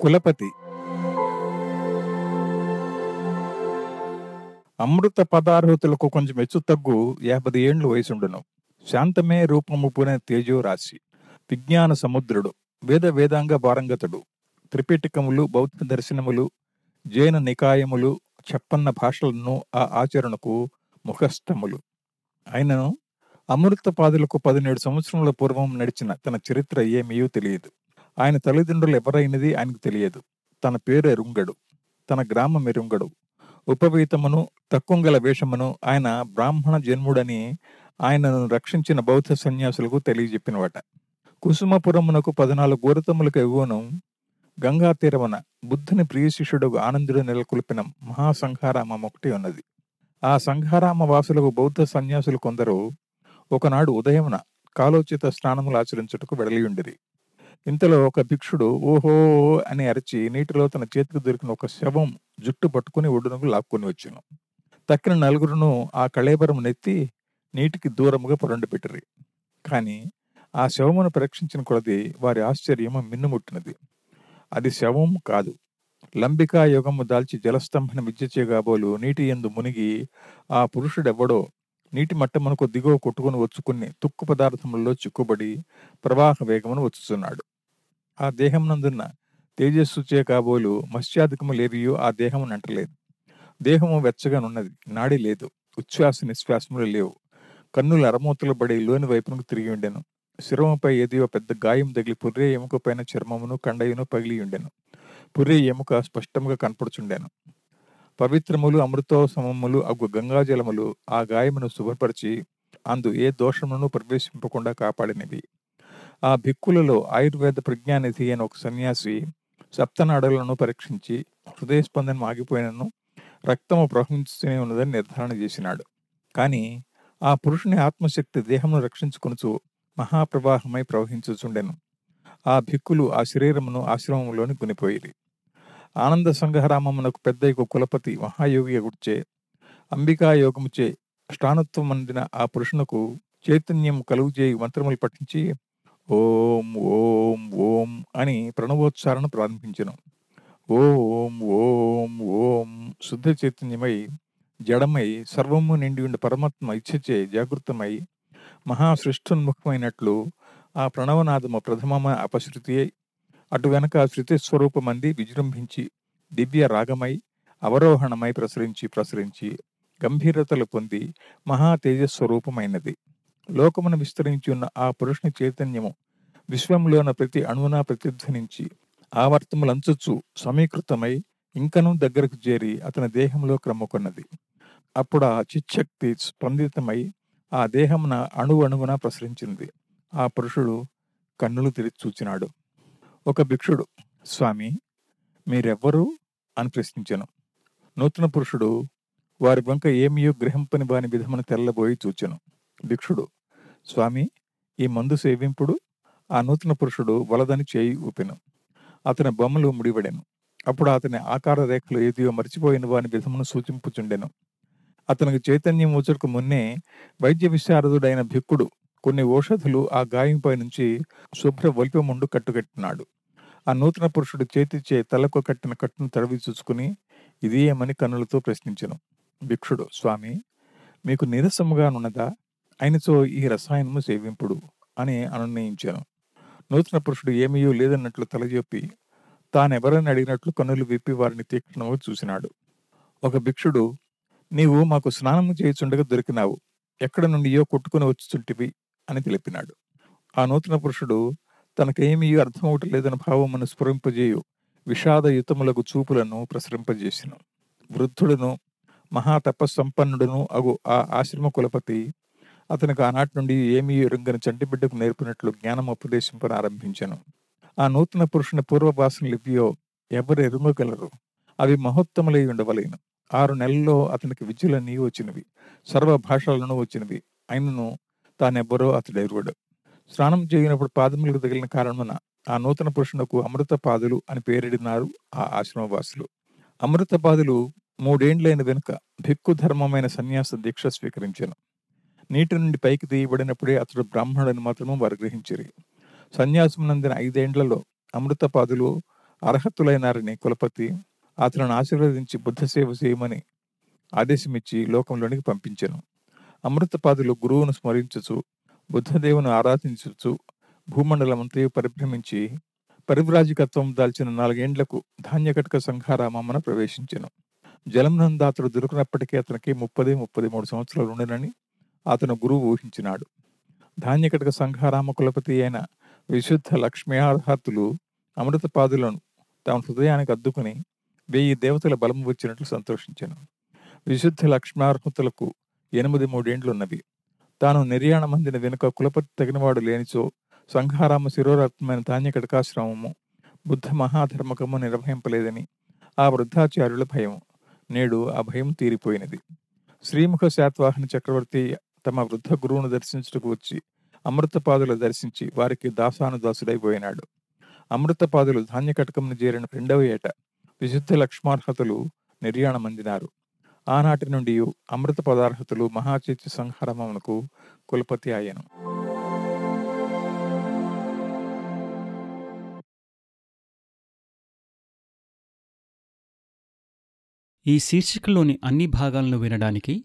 కులపతి. అమృత పదార్హతులకు కొంచెం హెచ్చు తగ్గు యాభై ఏండ్లు వయసుండును. శాంతమే రూపము పునే తేజో రాశి విజ్ఞాన సముద్రుడు వేద వేదాంగ పారంగతుడు త్రిపిటకములు బౌద్ధ దర్శనములు జైన నికాయములు చెప్పన్న భాషలను ఆ ఆచరణకు ముఖస్థములు. ఆయనను అమృతపాదులకు పదిహేడు సంవత్సరముల పూర్వం నడిచిన తన చరిత్ర ఏమీయూ తెలియదు. ఆయన తల్లిదండ్రులు ఎవరైనది ఆయనకు తెలియదు. తన పేరు ఎరుంగడు తన గ్రామం ఎరుంగడు. ఉపవీతమును తక్కువగల వేషమును ఆయన బ్రాహ్మణ జన్ముడని ఆయనను రక్షించిన బౌద్ధ సన్యాసులకు తెలియజెప్పినవట. కుసుమపురమునకు పద్నాలుగు గోరతములకు ఎగువను గంగా తీరమున బుద్ధుని ప్రియ శిష్యుడు ఆనందుడు నెలకొల్పిన మహాసంఘారామం ఒకటి ఉన్నది. ఆ సంఘారామ వాసులకు బౌద్ధ సన్యాసులు కొందరు ఒకనాడు ఉదయమున కాలోచిత స్నానములు ఆచరించుటకు వెడలియుండిరి. ఇంతలో ఒక భిక్షుడు ఓహో అని అరిచి నీటిలో తన చేతికి దొరికిన ఒక శవం జుట్టు పట్టుకుని ఒడ్డునకు లాక్కొని వచ్చాను తక్కిన నలుగురును ఆ కళేబరం నెత్తి నీటికి దూరముగా పెట్టిరి. కానీ ఆ శవమును పరీక్షించిన కొలది వారి ఆశ్చర్యము మిన్నుముట్టినది. అది శవం కాదు. లంబికా యుగము దాల్చి జలస్తంభన విద్య చేయగాబోలు నీటి ఎందు మునిగి ఆ పురుషుడెవ్వడో నీటి మట్టమునకు దిగువ కొట్టుకుని వచ్చుకుని తుక్కు పదార్థములలో చిక్కుబడి ప్రవాహ వేగమును వచ్చుచున్నాడు. ఆ దేహమునందున్న తేజస్సుచే కాబోలు మత్స్యాధికము లేవియో ఆ దేహమును అంటలేదు. దేహము వెచ్చగానున్నది నాడి లేదు ఉచ్ఛ్వాస నిశ్వాసములు లేవు. కన్నులు అరమూతలు పడి లోని వైపునకు తిరిగి ఉండెను. శిరముపై ఏదో పెద్ద గాయం తగిలి పుర్రే ఎముక పైన చర్మమును కండయును పగిలి ఉండెను. పుర్రే ఎముక స్పష్టంగా కనపడుచుండెను. పవిత్రములు అమృతోసమములు అగు గంగాజలములు ఆ గాయమును శుభ్రపరిచి అందు ఏ దోషమును ప్రవేశింపకుండా కాపాడినవి. ఆ భిక్కులలో ఆయుర్వేద ప్రజ్ఞానిధి అని ఒక సన్యాసి సప్తనాడులను పరీక్షించి హృదయ స్పందన ఆగిపోయినను రక్తము ప్రవహిస్తూనే ఉన్నదని నిర్ధారణ చేసినాడు. కానీ ఆ పురుషుని ఆత్మశక్తి దేహమును రక్షించుకొనుచు మహాప్రవాహమై ప్రవహించుచుండెను. ఆ భిక్కులు ఆ శరీరమును ఆశ్రమములోని కొనిపోయిరి ఆనంద సంఘరామమునకు పెద్ద యొక్క కులపతి మహాయోగి గుడిచే అంబికా యోగముచే ష్టానత్వం అందిన ఆ పురుషునకు చైతన్యం కలుగు చేయి మంత్రములు పఠించి ఓం ఓం ఓం అని ప్రణవోచ్చారణ ప్రారంభించను. ఓం ఓం ఓం శుద్ధ చైతన్యమై జడమై సర్వము నిండి ఉండి పరమాత్మ ఇచ్చచే జాగృతమై మహాసృష్టున్ముఖమైనట్లు ఆ ప్రణవనాదము ప్రథమమ అపశృతి అయి అటు వెనక శృతి స్వరూపమంది విజృంభించి దివ్య రాగమై అవరోహణమై ప్రసరించి ప్రసరించి గంభీరతలు పొంది మహా తేజస్వరూపమైనది. లోకమును విస్తరించి ఉన్న ఆ పురుషుని చైతన్యము విశ్వంలోన ప్రతి అణువున ప్రతిధ్వనించి ఆవర్తములంచుచు సమీకృతమై ఇంకనూ దగ్గరకు చేరి అతని దేహంలో క్రమ్ముకున్నది అప్పుడు ఆ చిచ్చక్తి స్పందితమై ఆ దేహమున అణు అణువున ప్రసరించింది. ఆ పురుషుడు కన్నులు తెరిచి చూచినాడు. ఒక భిక్షుడు స్వామి మీరెవ్వరు? అని ప్రశ్నించాను. నూతన పురుషుడు వారి వంక ఏమియో గ్రహింపని వాని విధమును తెల్లబోయి చూచెను. భిక్షుడు స్వామి ఈ మందు సేవింపుడు ఆ నూతన పురుషుడు వలదని చేయి ఊపెను. అతని బొమ్మలు ముడివడెను. అప్పుడు అతని ఆకార రేఖలు ఏదియో మర్చిపోయిన వాని విధమును సూచింపుచుండెను. అతనికి చైతన్యం వచ్చుటకు మున్నే వైద్య విశారదుడైన భిక్కుడు కొన్ని ఔషధులు ఆ గాయంపై నుంచి శుభ్ర వల్పముండు కట్టుకట్టినాడు. ఆ నూతన పురుషుడు చేతిచే తలకు కట్టిన కట్టును తడవి చూసుకుని ఇది ఏమని కన్నులతో ప్రశ్నించెను. భిక్షుడు స్వామి మీకు నీరసముగానున్నదా? అయినచో ఈ రసాయనము సేవింపుడు అని అనునయించాను. నూతన పురుషుడు ఏమీయో లేదన్నట్లు తలచెప్పి తానెవరని అడిగినట్లు కన్నులు విప్పి వారిని తీక్షణముగా చూసినాడు. ఒక భిక్షుడు నీవు మాకు స్నానము చేయుచుండగా దొరికినావు. ఎక్కడ నుండియో కొట్టుకుని వచ్చుచుంటివి అని తెలిపినాడు. ఆ నూతన పురుషుడు తనకేమీ అర్థమవటం లేదని భావమును స్ఫురింపజేయు. విషాదయుతములకు చూపులను ప్రసరింపజేసిన. వృద్ధుడును మహాతపస్సంపన్నుడును అగు ఆ ఆశ్రమ కులపతి అతనికి ఆనాటి నుండి ఏమీ ఎరుంగని చంటిబిడ్డకు నేర్పినట్లు జ్ఞానం ప్రారంభించాను ఆ నూతన పురుషుని పూర్వభాషను లిపియో ఎవరు ఎరుంగగలరు? అవి మహోత్తములై ఉండవలేను. ఆరు నెలల్లో అతనికి విద్యలన్నీ వచ్చినవి. సర్వ భాషలను వచ్చినవి. అయినను తానెవ్వరో అతడు ఎరువడు స్నానం చేయనప్పుడు పాదములకు తగిలిన కారణమున ఆ నూతన పురుషునకు అమృత పాదులు అని పేరిడినారు ఆ ఆశ్రమవాసులు. అమృత పాదులు మూడేండ్లైన వెనుక భిక్కు ధర్మమైన సన్యాస దీక్ష స్వీకరించాను. నీటి నుండి పైకి తీయబడినప్పుడే అతడు బ్రాహ్మణుడని మాత్రము వారు గ్రహించిరి సన్యాసం నందిన ఐదేండ్లలో అమృతపాదులు అర్హతులైనారని కులపతి అతను ఆశీర్వదించి బుద్ధ సేవ చేయమని ఆదేశమిచ్చి లోకంలోనికి పంపించెను. అమృతపాదులు గురువును స్మరించుచు బుద్ధదేవును ఆరాధించుచు భూమండలమంతయు పరిభ్రమించి పరివ్రాజికత్వం దాల్చిన నాలుగేండ్లకు ధాన్యకటక సంఘారామమున ప్రవేశించెను. అతడు దొరికినప్పటికీ అతనికి ముప్పది ముప్పది మూడు సంవత్సరాలు ఉండనని అతను గురువు ఊహించినాడు. ధాన్యకటక సంఘారామ కులపతి అయిన విశుద్ధ లక్ష్మీహార్హతులు అమృతపాదులను తమ హృదయానికి అద్దుకుని వెయ్యి దేవతల బలము వచ్చినట్లు సంతోషించాను. విశుద్ధ లక్ష్మార్హతులకు ఎనిమిది మూడేండ్లున్నవి. తాను నిర్యాణం మందిన వెనుక కులపతి తగినవాడు లేనిచో సంఘారామ శిరోరత్నమైన ధాన్యకటకాశ్రమము బుద్ధ మహాధర్మకము నిర్వహింపలేదని ఆ వృద్ధాచార్యుల భయం నేడు ఆ భయం తీరిపోయినది. శ్రీముఖ శాత్వాహన చక్రవర్తి తమ వృద్ధ గురువును దర్శించుటకు వచ్చి అమృతపాదులు దర్శించి వారికి దాసానుదాసుడైపోయినాడు. అమృతపాదులు ధాన్యకటకంను చేరిన రెండవ ఏట విశుద్ధ లక్ష్మార్హతలు నిర్యాణమందినారు. ఆనాటి నుండి అమృత పదార్హతలు మహాచైత్య సంహారమునకు కులపతి అయ్యను. ఈ శీర్షికలోని అన్ని భాగాలను వినడానికి